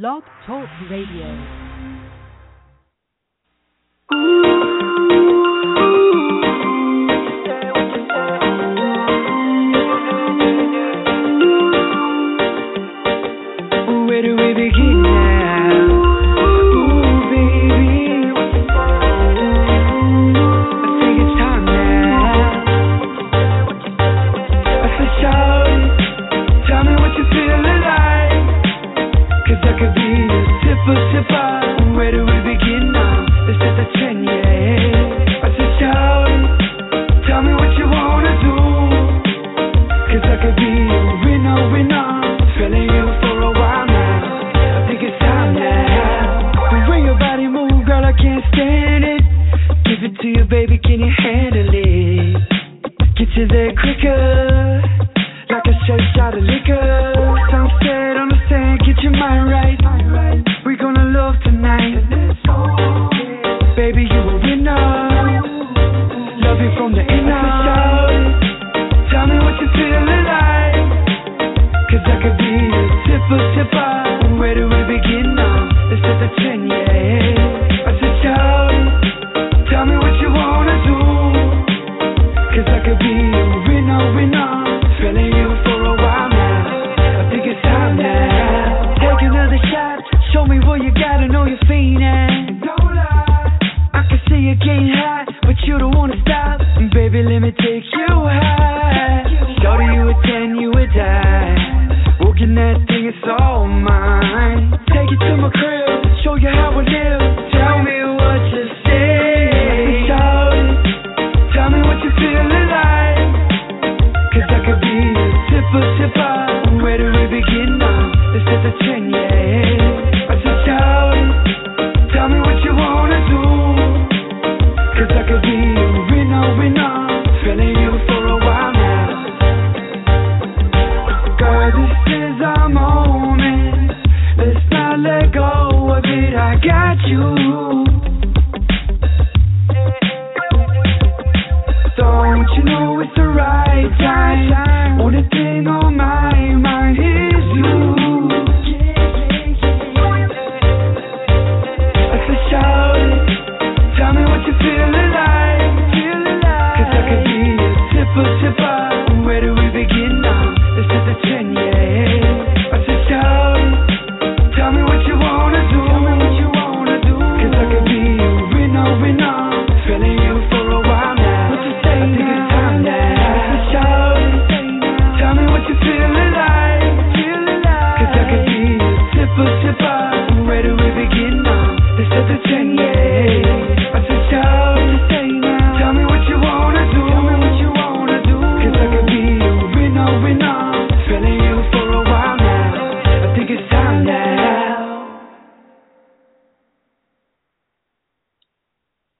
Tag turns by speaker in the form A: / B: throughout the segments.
A: Blog Talk Radio.
B: Where do we begin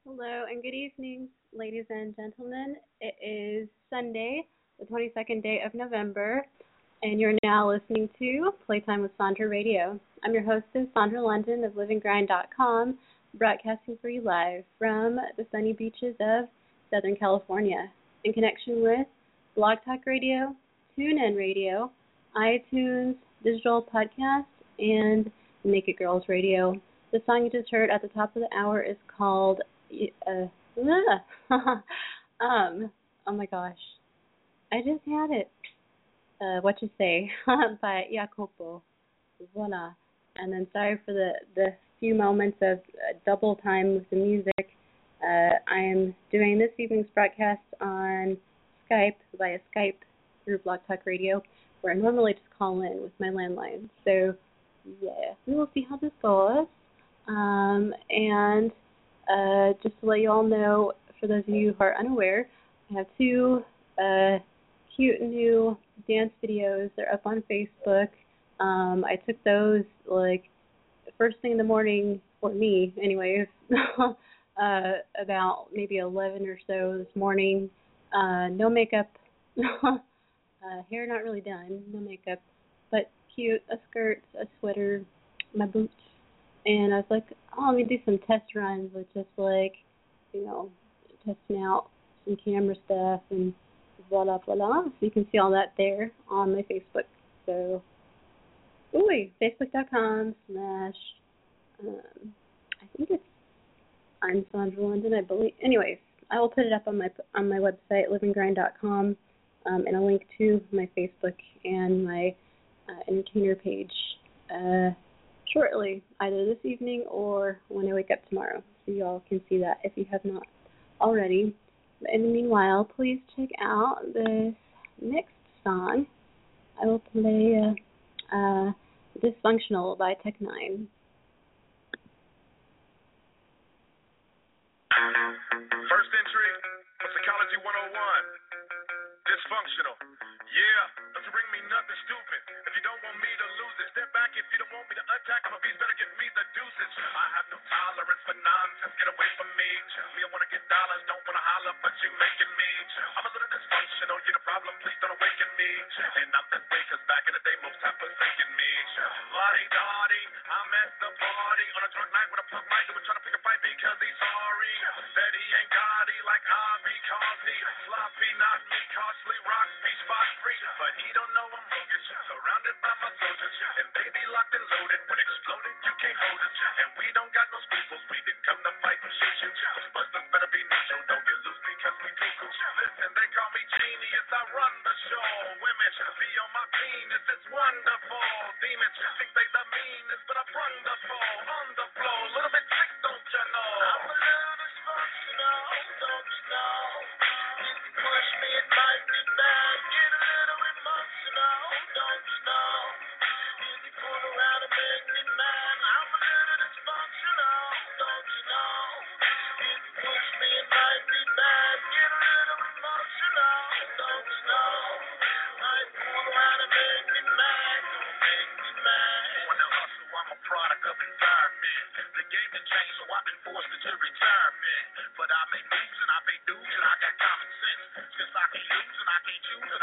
C: Hello and good evening, ladies and gentlemen. It is Sunday, the 22nd day of November, and you're now listening to Playtime with Sandra Radio. I'm your hostess, Sandra London of LivingGrind.com, broadcasting for you live from the sunny beaches of Southern California in connection with Blog Talk Radio, TuneIn Radio, iTunes, Digital Podcast, and Naked Girls Radio. The song you just heard at the top of the hour is called uh, um oh my gosh. I just had it. Uh what you say? By jacopo voila and then sorry for the the few moments of uh, double time with the music. Uh i am doing this evening's broadcast on skype via skype through blog talk radio where i normally just call in with my landline. So yeah we will see how this goes. Um and uh, just to let you all know, for those of you who are unaware, I have two uh, cute new dance videos. They're up on Facebook. Um, I took those like first thing in the morning for me, anyways. uh, about maybe 11 or so this morning. Uh, no makeup, uh, hair not really done, no makeup, but cute. A skirt, a sweater, my boots, and I was like, oh, let me do some test runs with just like, you know, testing out some camera stuff and voila voila. So you can see all that there on my Facebook. So, ooh, facebook.com slash, um, I think it's I'm Sandra London, I believe. Anyways, I will put it up on my on my website livinggrind.com, um, and a link to my Facebook and my uh, entertainer page uh, shortly, either this evening or when I wake up tomorrow. So you all can see that if you have not already. But in the meanwhile, please check out this next song. I will play uh, uh, Dysfunctional by Tech N9ne.
D: First entry, Psychology 101. Dysfunctional. Yeah, don't bring me nothing stupid. If you don't back. If you don't want me to attack, my beast better give me the deuces. I have no tolerance for nonsense. Get away from me. Me, I wanna get dollars, don't wanna holler, but you making me. I'm a little dysfunctional. You're the problem, please don't awaken me. And I'm this way, cause back in the day, most have forsaken me. Lottie Dottie, I'm at the party on a drunk night with a plug mic. And we're trying to pick a fight because he's sorry. That he ain't got it like I be Cosby. Sloppy, not me, costly, rock, be spot free. But he don't know I'm roguish. Surrounded by my soldiers. And baby locked and loaded. When exploded, you can't hold it. And we don't got no scruples. We didn't come to fight and shoot you. Busters better be neutral. Don't get loose because we cuckoo. Listen, they call me genius. I run the show. Women should be on my penis. It's wonderful. Demons think they the meanest, but I brung the fall on the floor. A little bit sick, Rocky 2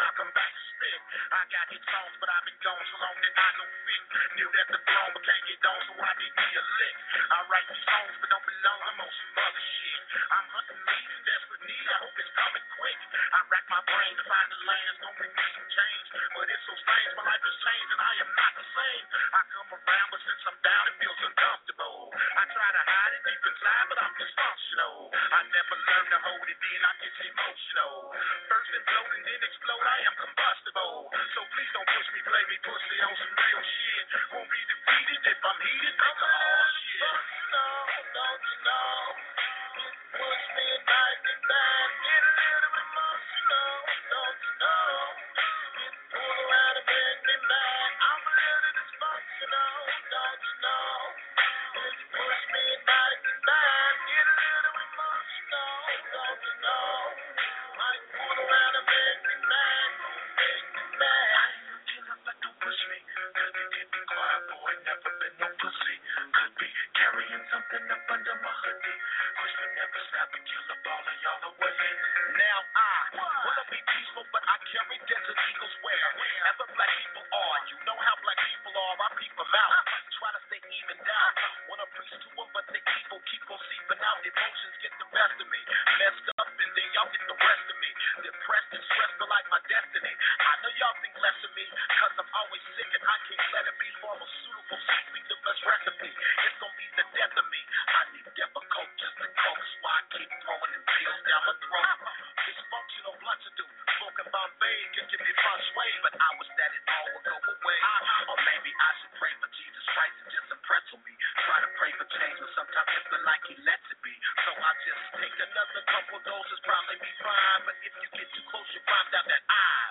D: change, but sometimes it's feel like he lets it be. So I just take another
E: couple doses, probably be fine. But if you get too close, you'll find out that I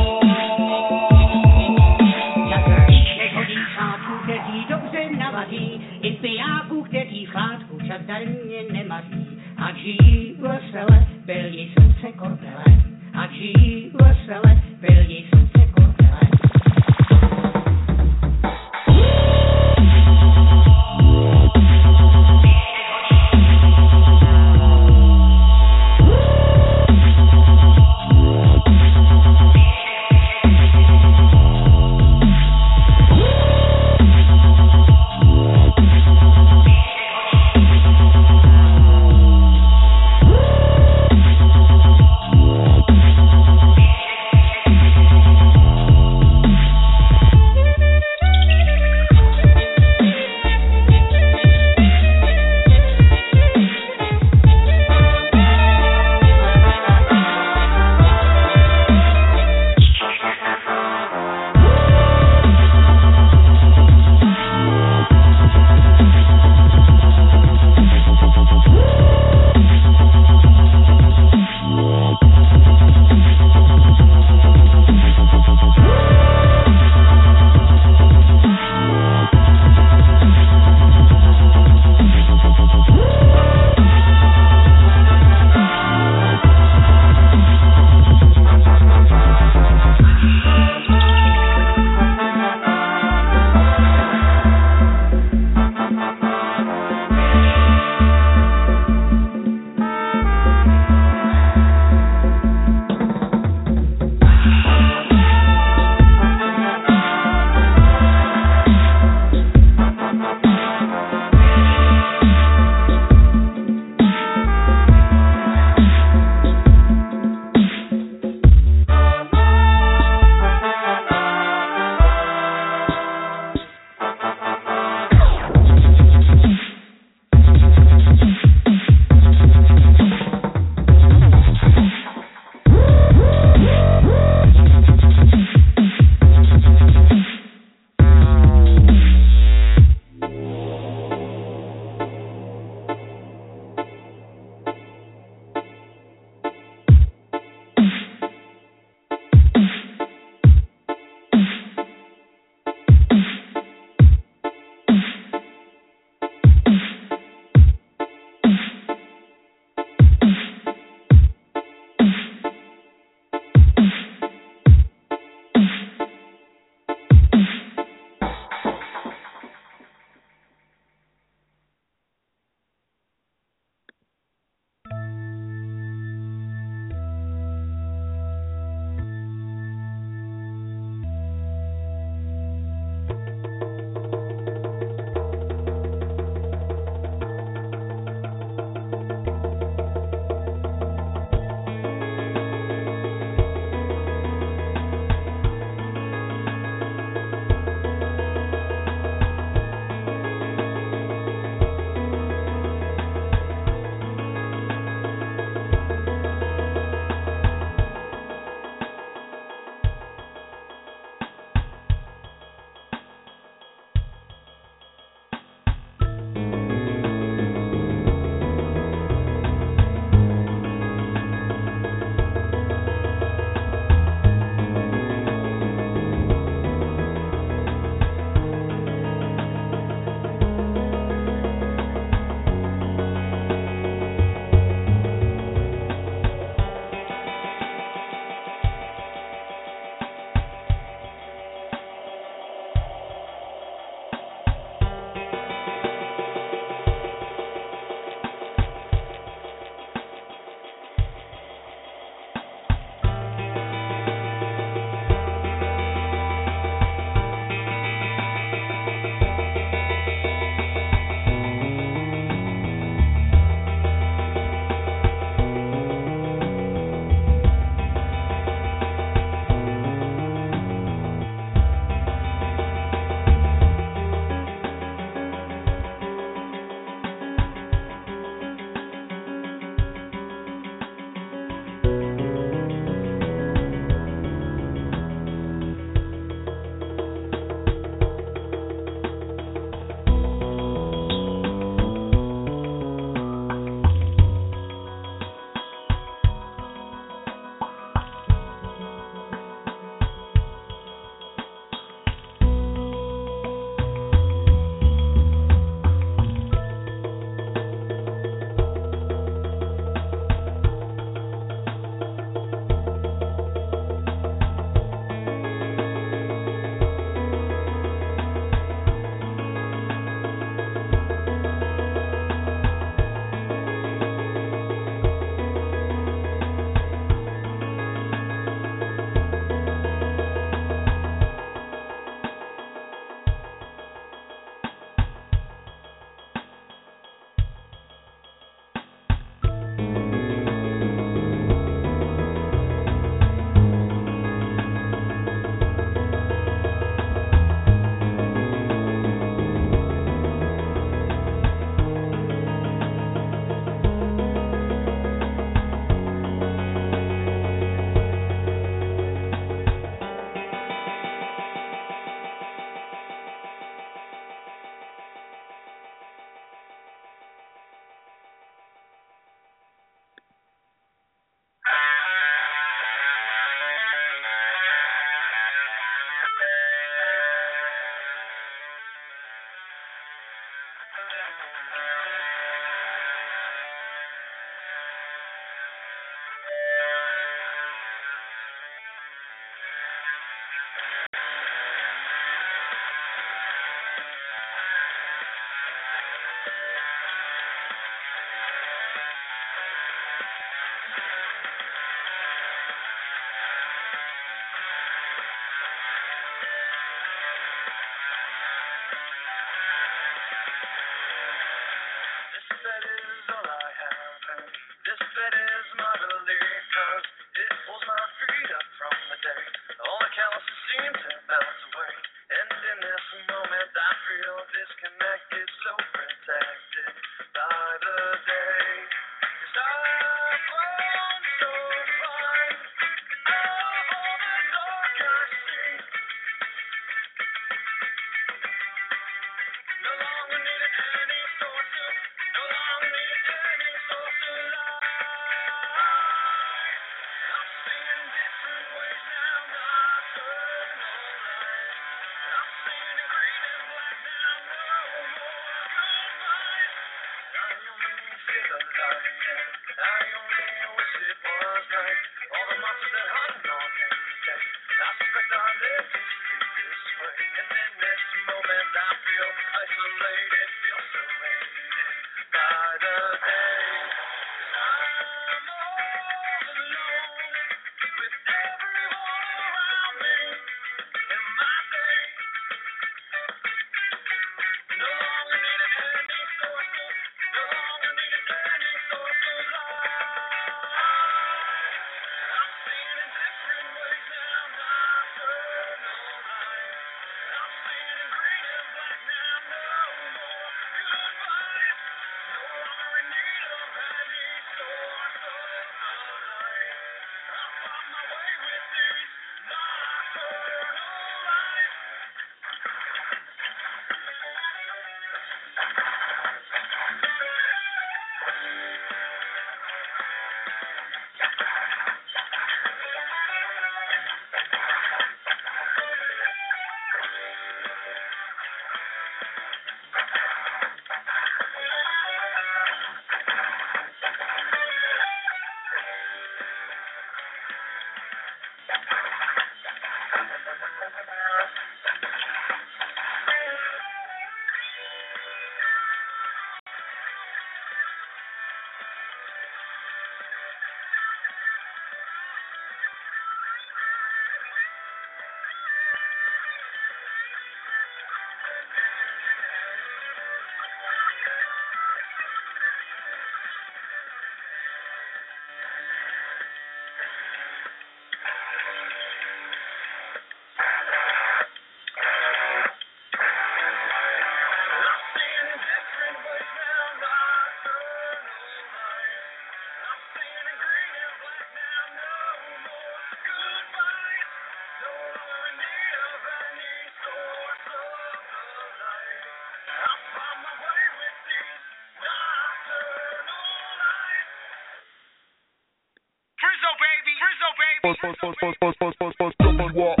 F: baby.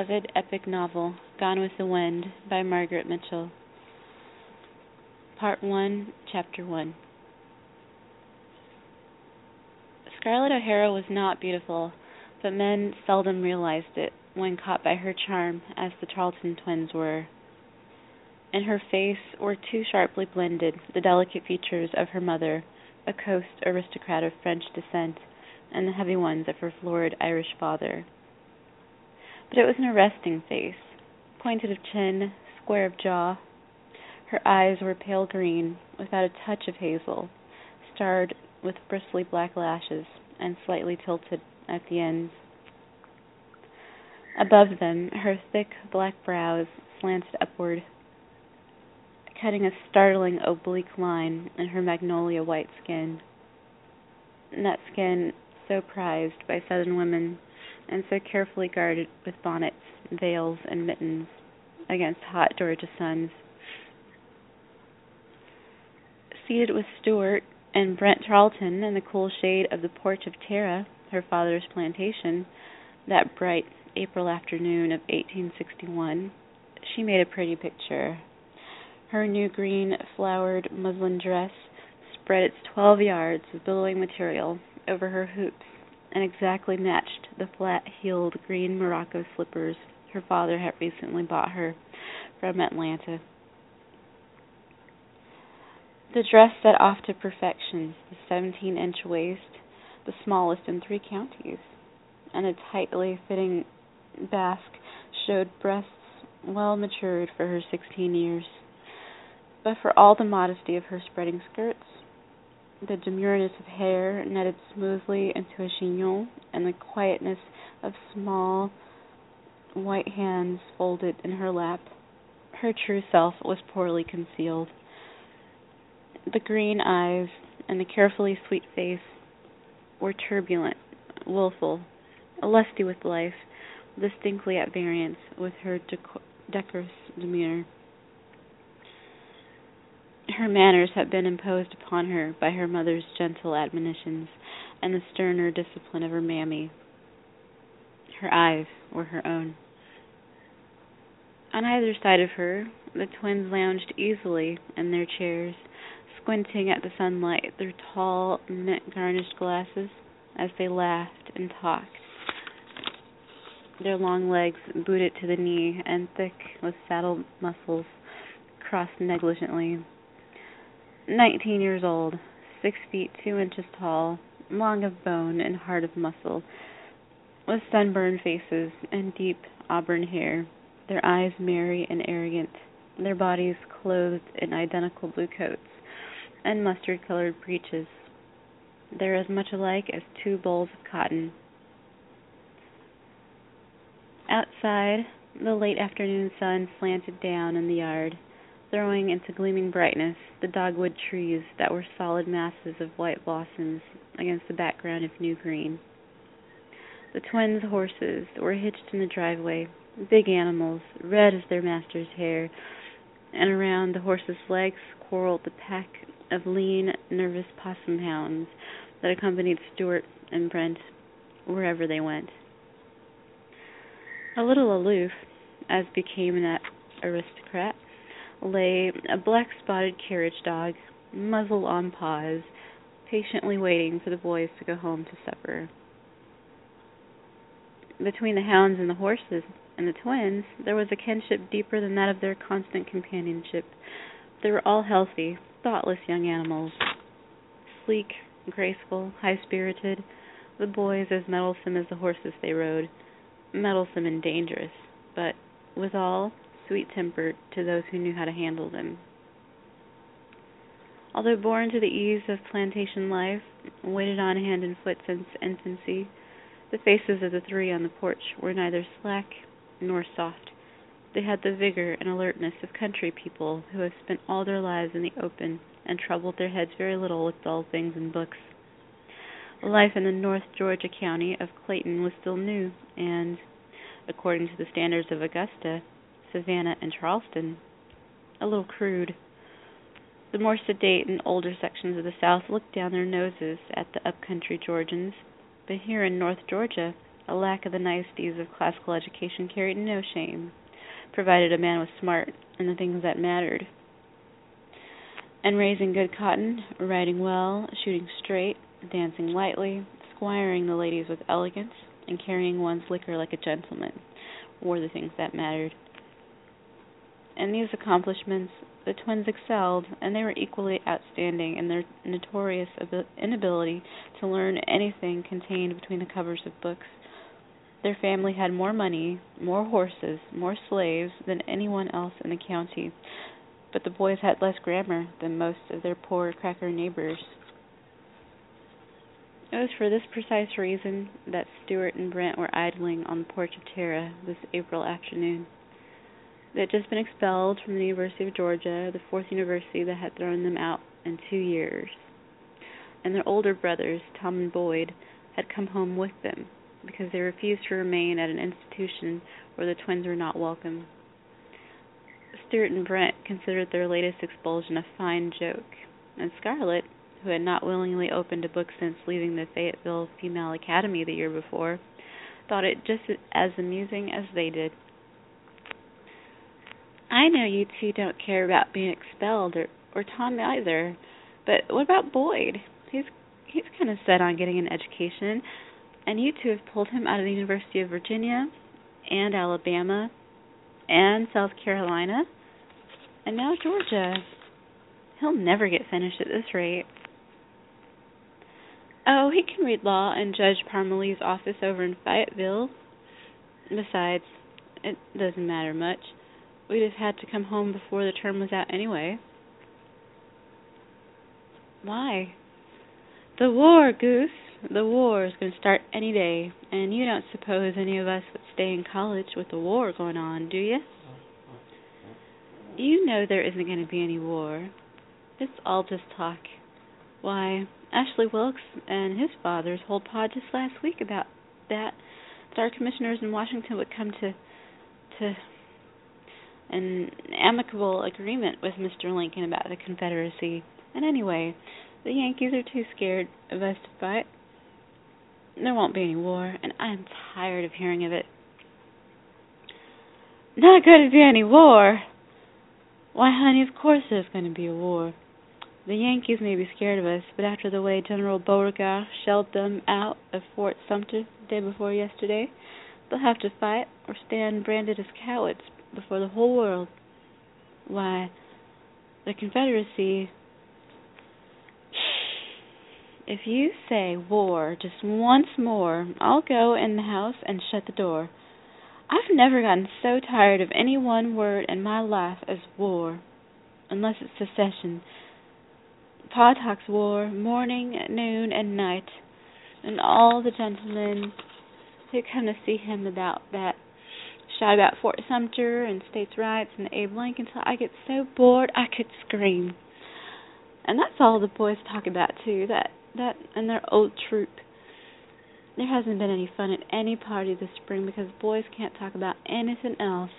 F: Beloved Epic Novel, Gone with the Wind, by Margaret Mitchell. Part 1, Chapter 1. Scarlett O'Hara was not beautiful, but men seldom realized it when caught by her charm, as the Tarleton twins were. In her face were too sharply blended the delicate features of her mother, a coast aristocrat of French descent, and the heavy ones of her florid Irish father. But it was an arresting face, pointed of chin, square of jaw. Her eyes were pale green, without a touch of hazel, starred with bristly black lashes, and slightly tilted at the ends. Above them, her thick black brows slanted upward, cutting a startling oblique line in her magnolia white skin. that skin so prized by Southern women and so carefully guarded with bonnets, veils, and mittens against hot Georgia suns. Seated with Stuart and Brent Tarleton in the cool shade of the porch of Tara, her father's plantation, that bright April afternoon of 1861, she made a pretty picture. Her new green flowered muslin dress spread its twelve yards of billowing material over her hoops and exactly matched the flat heeled green morocco slippers her father had recently bought her from Atlanta. The dress set off to perfection the 17 inch waist, the smallest in three counties, and a tightly fitting basque showed breasts well matured for her 16 years. But for all the modesty of her spreading skirts, the demureness of hair netted smoothly into a chignon, and the quietness of small white hands folded in her lap, her true self was poorly concealed. The green eyes and the carefully sweet face were turbulent, wilful, lusty with life, distinctly at variance with her decorous demeanor. Her manners had been imposed upon her by her mother's gentle admonitions and the sterner discipline of her mammy. Her eyes were her own. On either side of her, the twins lounged easily in their chairs, squinting at the sunlight through tall, mint garnished glasses as they laughed and talked. Their long legs booted to the knee and thick with saddle muscles crossed negligently nineteen years old, six feet two inches tall, long of bone and hard of muscle, with sunburned faces and deep auburn hair, their eyes merry and arrogant, their bodies clothed in identical blue coats and mustard colored breeches. They're as much alike as two bolls of cotton. Outside, the late afternoon sun slanted down in the yard throwing into gleaming brightness the dogwood trees that were solid masses of white blossoms against the background of new green. The twins' horses were hitched in the driveway, big animals, red as their master's hair, and around the horses' legs quarreled the pack of lean, nervous possum hounds that accompanied Stuart and Brent wherever they went. A little aloof, as became that aristocrat, lay a black spotted carriage dog, muzzle on paws, patiently waiting for the boys to go home to supper. Between the hounds and the horses and the twins, there was a kinship deeper than that of their constant companionship. They were all healthy, thoughtless young animals, sleek, graceful, high spirited, the boys as mettlesome as the horses they rode, mettlesome and dangerous, but withal sweet tempered to those who knew how to handle them. Although born to the ease of plantation life, waited on hand and foot since infancy, the faces of the three on the porch were neither slack nor soft. They had the vigor and alertness of country people who have spent all their lives in the open and troubled their heads very little with dull things and books. Life in the North Georgia county of Clayton was still new, and, according to the standards of Augusta, Savannah, and Charleston a little crude. The more sedate and older sections of the South looked down their noses at the upcountry Georgians, but here in North Georgia a lack of the niceties of classical education carried no shame, provided a man was smart in the things that mattered. And raising good cotton, riding well, shooting straight, dancing lightly, squiring the ladies with elegance, and carrying one's liquor like a gentleman were the things that mattered. In these accomplishments, the twins excelled, and they were equally outstanding in their notorious inability to learn anything contained between the covers of books. Their family had more money, more horses, more slaves than anyone else in the county, but the boys had less grammar than most of their poor cracker neighbors. It was for this precise reason that Stuart and Brent were idling on the porch of Tara this April afternoon. They had just been expelled from the University of Georgia, the fourth university that had thrown them out in two years. And their older brothers, Tom and Boyd, had come home with them because they refused to remain at an institution where the twins were not welcome. Stuart and Brent considered their latest expulsion a fine joke, and Scarlett, who had not willingly opened a book since leaving the Fayetteville Female Academy the year before, thought it just as amusing as they did. I know you two don't care about being expelled, or or Tom either, but what about Boyd? He's he's kind of set on getting an education, and you two have pulled him out of the University of Virginia, and Alabama, and South Carolina, and now Georgia. He'll never get finished at this rate. Oh, he can read law in Judge Parmalee's office over in Fayetteville. Besides, it doesn't matter much. We'd have had to come home before the term was out anyway. Why? The war, Goose. The war is going to start any day, and you don't suppose any of us would stay in college with the war going on, do you? You know there isn't going to be any war. It's all just talk. Why, Ashley Wilkes and his father's told Pa just last week about that that our commissioners in Washington would come to to an amicable agreement with Mr. Lincoln about the Confederacy. And anyway, the Yankees are too scared of us to fight. There won't be any war, and I'm tired of hearing of it. Not going to be any war? Why, honey, of course there's going to be a war. The Yankees may be scared of us, but after the way General Beauregard shelled them out of Fort Sumter the day before yesterday, they'll have to fight or stand branded as cowards before the whole world. Why, the Confederacy. If you say war just once more, I'll go in the house and shut the door. I've never gotten so tired of any one word in my life as war, unless it's secession Pa talks war morning, noon, and night, and all the gentlemen who come to see him about that shout about Fort Sumter and states' rights and Abe Lincoln till I get so bored I could scream. And that's all the boys talk about too. That that and their old troop. There hasn't been any fun at any party this spring because boys can't talk about anything else.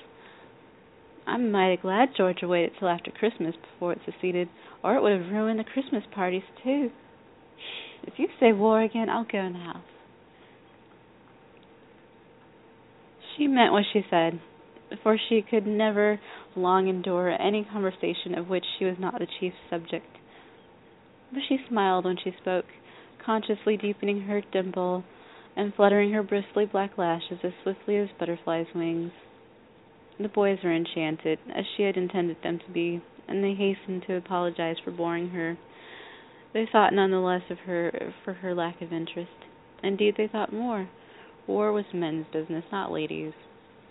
F: I'm mighty glad Georgia waited till after Christmas before it seceded, or it would have ruined the Christmas parties too. If you say war again, I'll go in the house. She meant what she said, for she could never long endure any conversation of which she was not the chief subject. But she smiled when she spoke, consciously deepening her dimple and fluttering her bristly black lashes as swiftly as butterflies' wings. The boys were enchanted, as she had intended them to be, and they hastened to apologize for boring her. They thought none the less of her for her lack of interest. Indeed, they thought more. War was men's business, not ladies',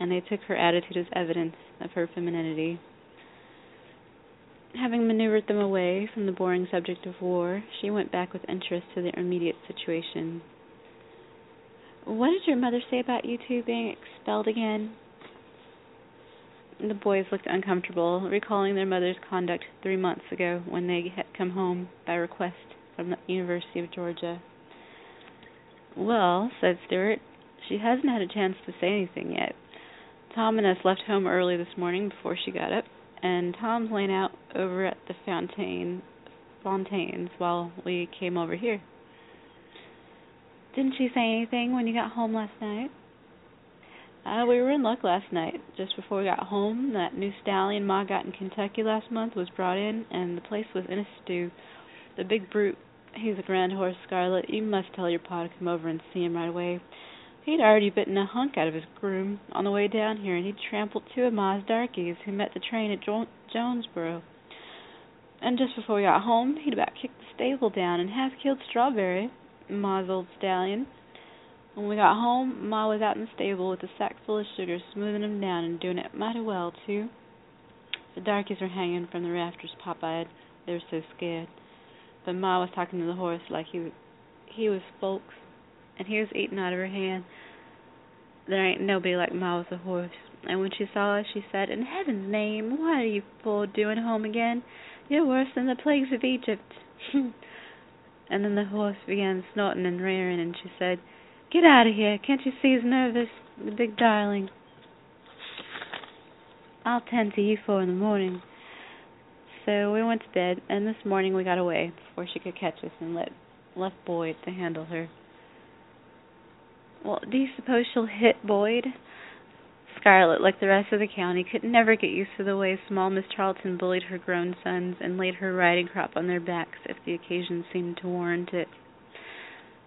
F: and they took her attitude as evidence of her femininity. Having maneuvered them away from the boring subject of war, she went back with interest to their immediate situation. What did your mother say about you two being expelled again? The boys looked uncomfortable, recalling their mother's conduct three months ago when they had come home by request from the University of Georgia. Well, said Stuart, she hasn't had a chance to say anything yet. Tom and us left home early this morning before she got up, and Tom's lain out over at the Fontaine Fontaines while we came over here. Didn't she say anything when you got home last night? Uh, we were in luck last night. Just before we got home, that new stallion Ma got in Kentucky last month was brought in, and the place was in a stew. The big brute, he's a grand horse, Scarlett. You must tell your pa to come over and see him right away. He'd already bitten a hunk out of his groom on the way down here, and he'd trampled two of Ma's darkies who met the train at jo- Jonesboro. And just before we got home, he'd about kicked the stable down and half killed Strawberry, Ma's old stallion. When we got home, Ma was out in the stable with a sack full of sugar, smoothing him down and doing it mighty well, too. The darkies were hanging from the rafters pop-eyed. They were so scared. But Ma was talking to the horse like he he was folks, and he was eating out of her hand. There ain't nobody like Ma with a horse. And when she saw us, she said, "In heaven's name, what are you fool doing home again? You're worse than the plagues of Egypt." and then the horse began snorting and rearing, and she said, Get out of here. Can't you see he's nervous? The big darling. I'll tend to you four in the morning. So we went to bed, and this morning we got away before she could catch us and let left Boyd to handle her. Well, do you suppose she'll hit Boyd? Scarlett, like the rest of the county, could never get used to the way small Miss Tarleton bullied her grown sons and laid her riding crop on their backs if the occasion seemed to warrant it.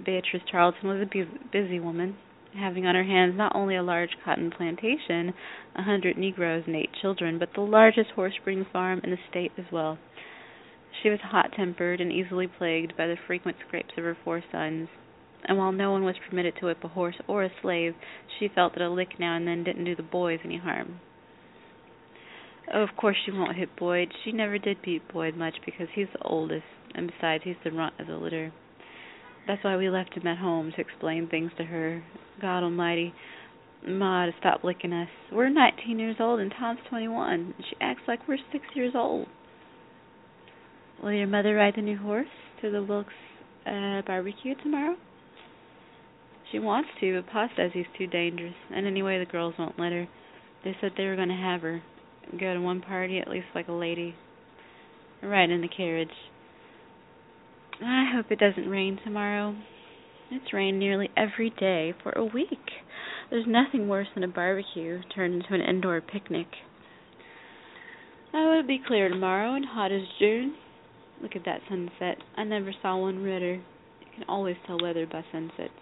F: Beatrice Tarleton was a busy woman, having on her hands not only a large cotton plantation, a hundred Negroes, and eight children, but the largest horse breeding farm in the state as well. She was hot tempered and easily plagued by the frequent scrapes of her four sons, and while no one was permitted to whip a horse or a slave, she felt that a lick now and then didn't do the boys any harm. Oh, of course she won't hit Boyd. She never did beat Boyd much because he's the oldest, and besides, he's the runt of the litter. That's why we left him at home to explain things to her. God Almighty, Ma to stop licking us. We're 19 years old and Tom's 21. And she acts like we're six years old. Will your mother ride the new horse to the Wilkes uh, barbecue tomorrow? She wants to, but Pa says he's too dangerous. And anyway, the girls won't let her. They said they were going to have her go to one party at least like a lady. Ride in the carriage. I hope it doesn't rain tomorrow. It's rained nearly every day for a week. There's nothing worse than a barbecue turned into an indoor picnic. Oh, it'll be clear tomorrow and hot as June. Look at that sunset. I never saw one redder. You can always tell weather by sunsets.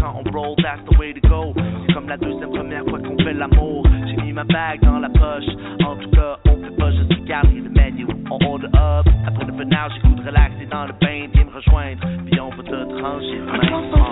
G: Quand on roll, that's the way to go. C'est comme la deuxième première fois qu'on fait l'amour. J'ai mis ma bague dans la poche. En tout cas, on fait pas juste regarder le menu. On order up. Après le peinage, j'ai goût de relaxer dans le bain. Viens me rejoindre, puis on va te trancher.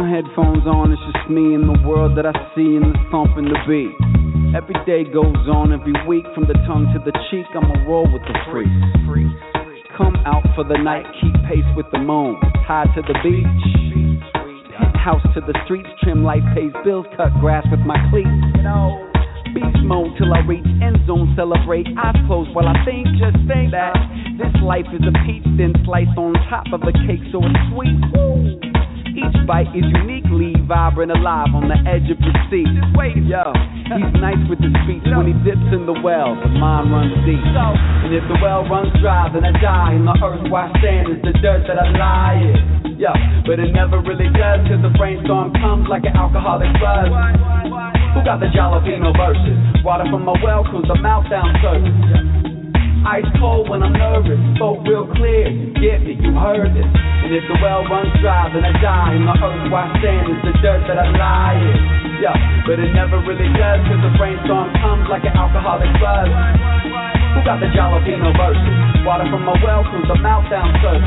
H: My headphones on, it's just me and the world that I see and the thumping the beat. Every day goes on, every week from the tongue to the cheek, I'ma roll with the freaks. Come out for the night, keep pace with the moon. Tied to the beach, penthouse to the streets, trim life pays bills, cut grass with my cleats. Beast mode till I reach end zone, celebrate. Eyes closed while I think, just think that this life is a peach, then sliced on top of a cake, so it's sweet. Woo. Each bite is uniquely vibrant, alive on the edge of your seat. Yo, he's nice with his speech when he dips in the well. The mind runs deep. And if the well runs dry, then I die. And the earth where I stand is the dirt that I lie in. Yeah, but it never really does, cause the brainstorm comes like an alcoholic buzz. Who got the jalapeno verses? Water from my well, cause the mouth down surface. Ice cold when I'm nervous, spoke real clear. You get me, you heard this. If the well runs dry, then I die. And the earth where I stand is the dirt that I lie in. Yeah, but it never really does, cause the brainstorm comes like an alcoholic buzz. Who got the jalapeno verses? Water from my well, cause the mouth down surface.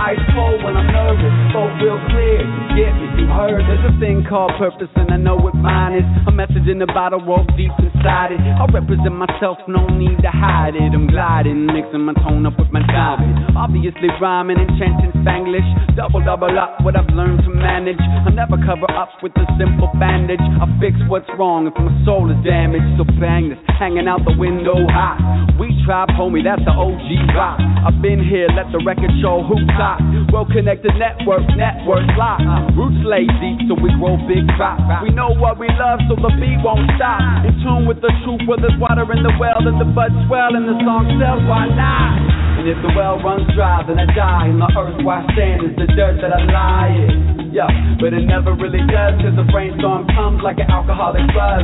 H: Ice cold when I'm nervous, spoke real clear. Get you heard. There's a thing called purpose, and I know what mine is. A message in the bottle, rolled deep inside it. I represent myself, no need to hide it. I'm gliding, mixing my tone up with my diving. Obviously rhyming, enchanting Spanglish. Double, double up what I've learned to manage. I never cover up with a simple bandage. I fix what's wrong if my soul is damaged. So bang this, hanging out the window hot. We tribe, homie, that's the OG rock. I've been here, let the record show who's hot. Well connected network, network lock. Roots deep, so we grow big crops. We know what we love, so the beat won't stop. In tune with the truth, where there's water in the well, and the buds swell, and the song sells, why not? And if the well runs dry, then I die. And the earth where I stand is the dirt that I lie in. Yeah, but it never really does, cause the brainstorm comes like an alcoholic buzz.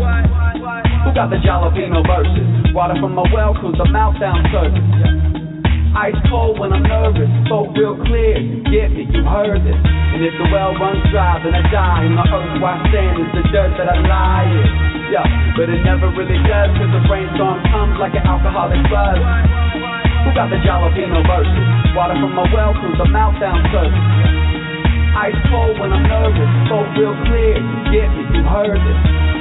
H: Who got the jalapeno verses? Water from my well, cause the mouth down surface.
I: Ice cold when I'm nervous, spoke real clear. You get me, you heard it. And if the well runs dry, then I die. And the earth where I stand is the dirt that I lie in. Yeah, but it never really does, cause the brainstorm comes like an alcoholic buzz. Who got the jalapeno verses? Water from my well through the mouth down surface. Ice cold when I'm nervous, spoke real clear. You get me, you heard this.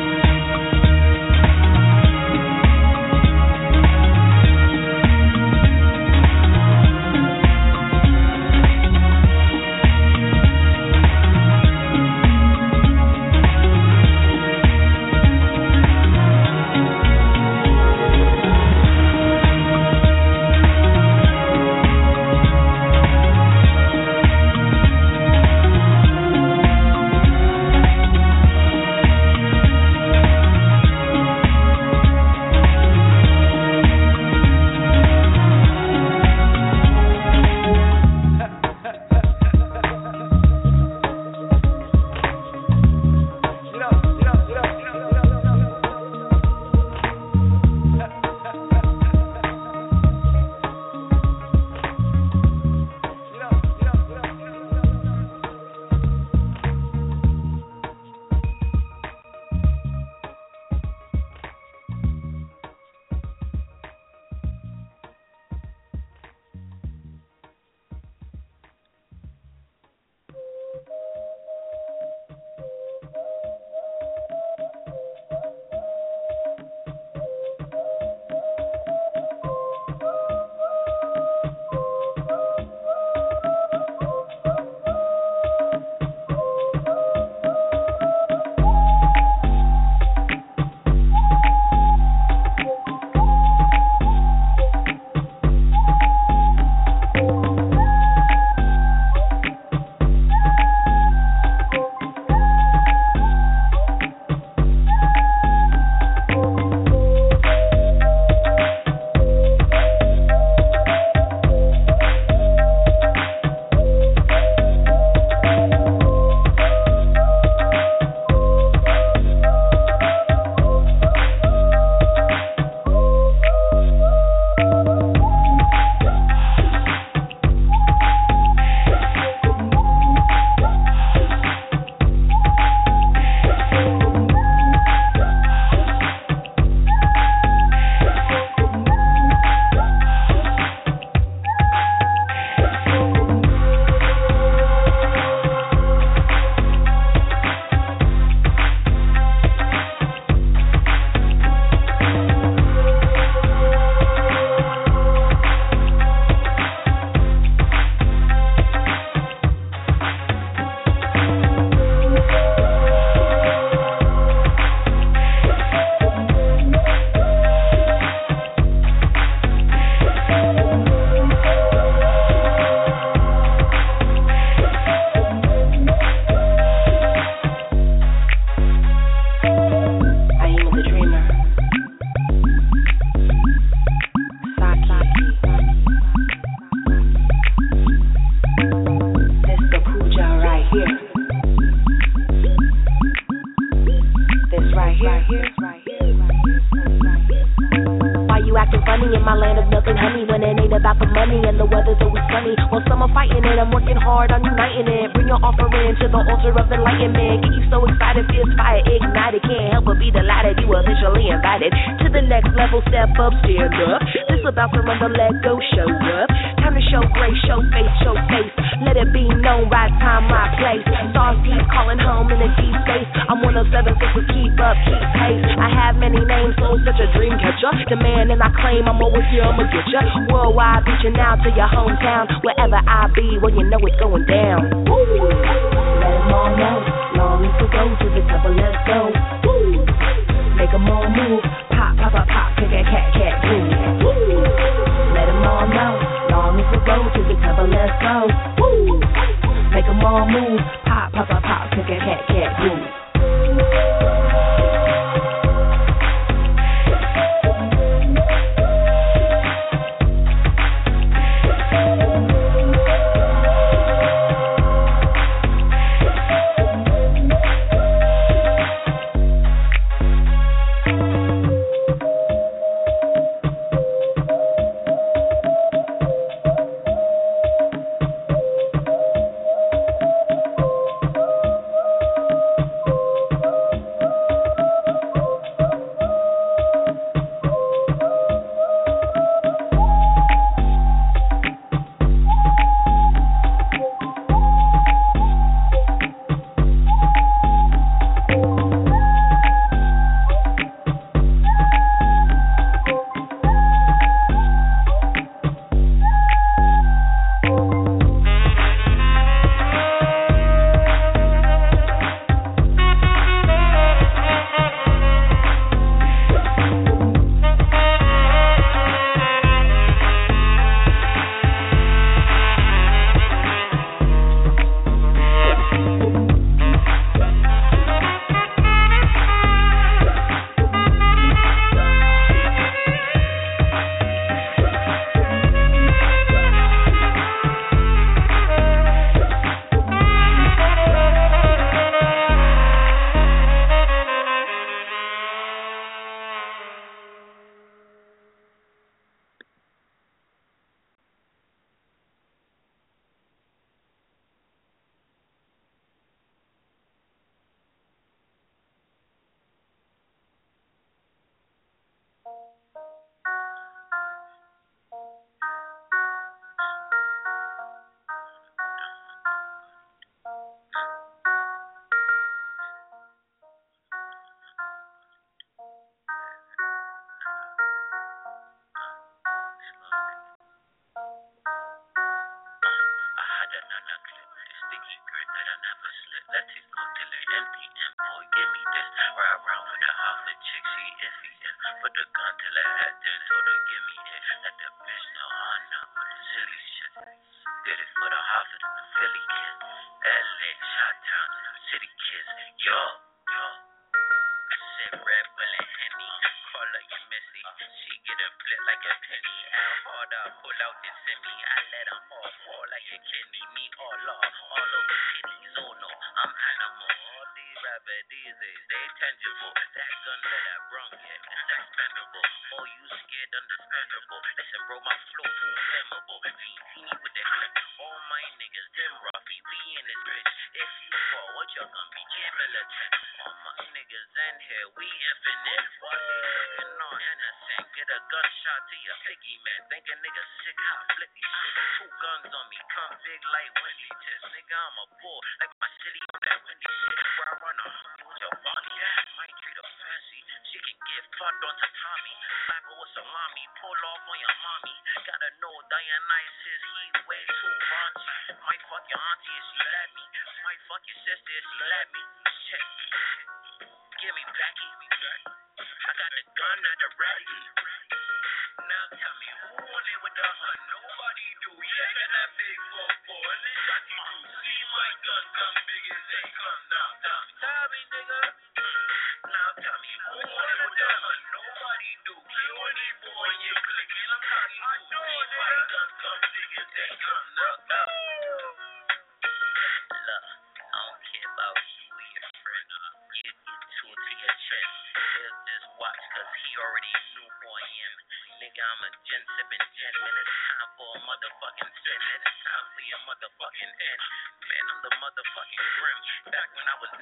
J: Krishna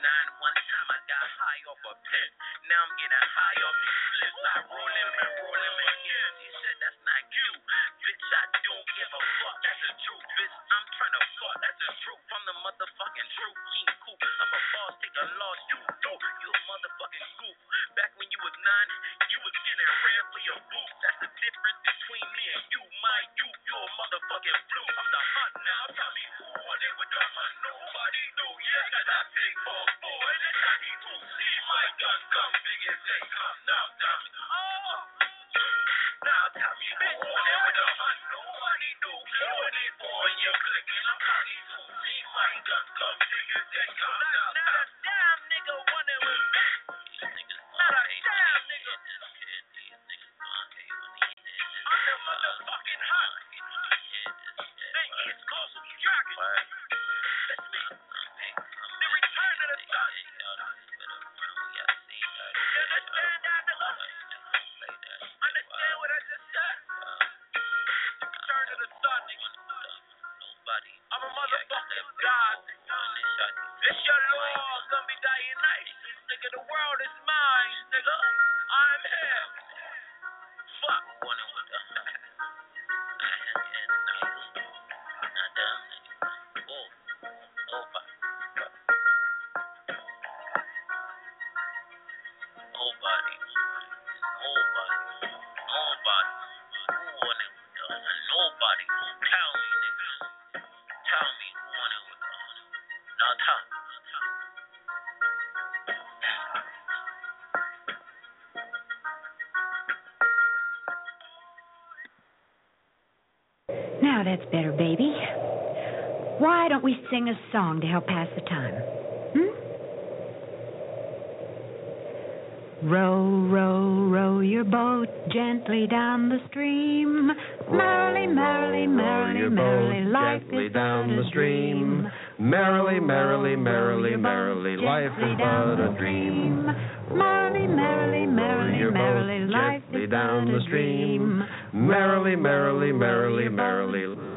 J: One time I got high off a pen. Now I'm getting high off these flips. I roll them and roll.
K: better, baby. Why don't we sing a song to help pass the time? Hmm? Row, row, row your boat gently down the stream. Merrily, merrily, merrily, merrily, life is
L: down the stream. Merrily, merrily, merrily, merrily, life is but a dream.
K: Merrily, merrily, merrily, merrily, life is but a dream.
L: Merrily, merrily, merrily, merrily.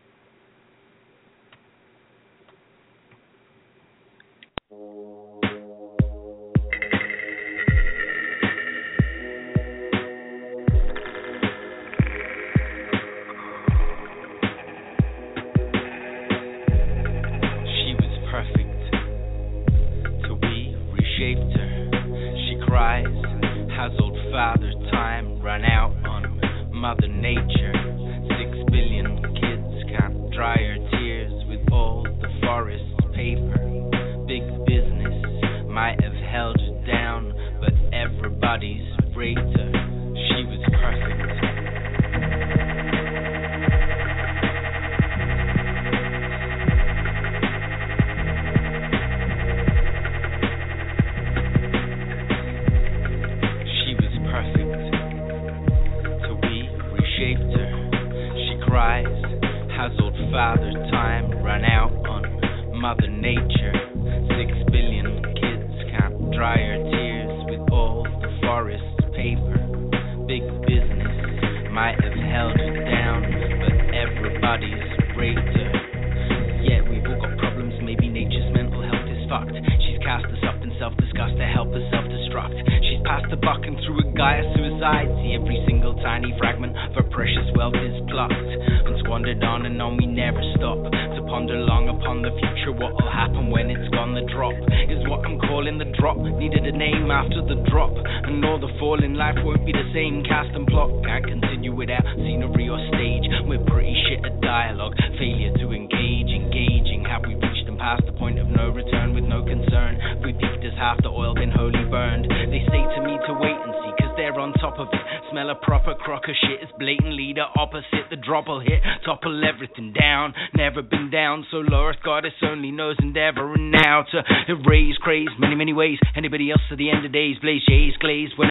M: Mother Nature? Six billion kids can't dry her tears with all the forest paper. Big business might have held her down, but everybody's raped her. Father time run out on Mother Nature? Six billion kids can't dry her tears with all the forest paper. Big business might have held her down, but everybody's raped her. Yeah, we've all got problems. Maybe nature's mental health is fucked. She's cast us up in self disgust to help us self destruct. She's passed the buck and through a Gaia suicide. See every single tiny fragment her precious wealth is plucked and squandered on and on. We never stop to ponder long upon the future. What will happen when it's gone? The drop is what I'm calling the drop. Needed a name after the drop, and all the fall in life won't be the same. Cast and plot can't continue without scenery or stage. We're pretty shit at dialogue. Failure to engage, engaging. Have we reached and past the point of no return with no concern? We peaked as half the oil been wholly burned. They say to me to wait and they're on top of it. Smell a proper crock of shit. It's blatantly the opposite. The drop will hit, topple everything down. Never been down so low. Earth goddess only knows endeavor and now to erase craze many, many ways. Anybody else to the end of days, blaze jays, glaze when.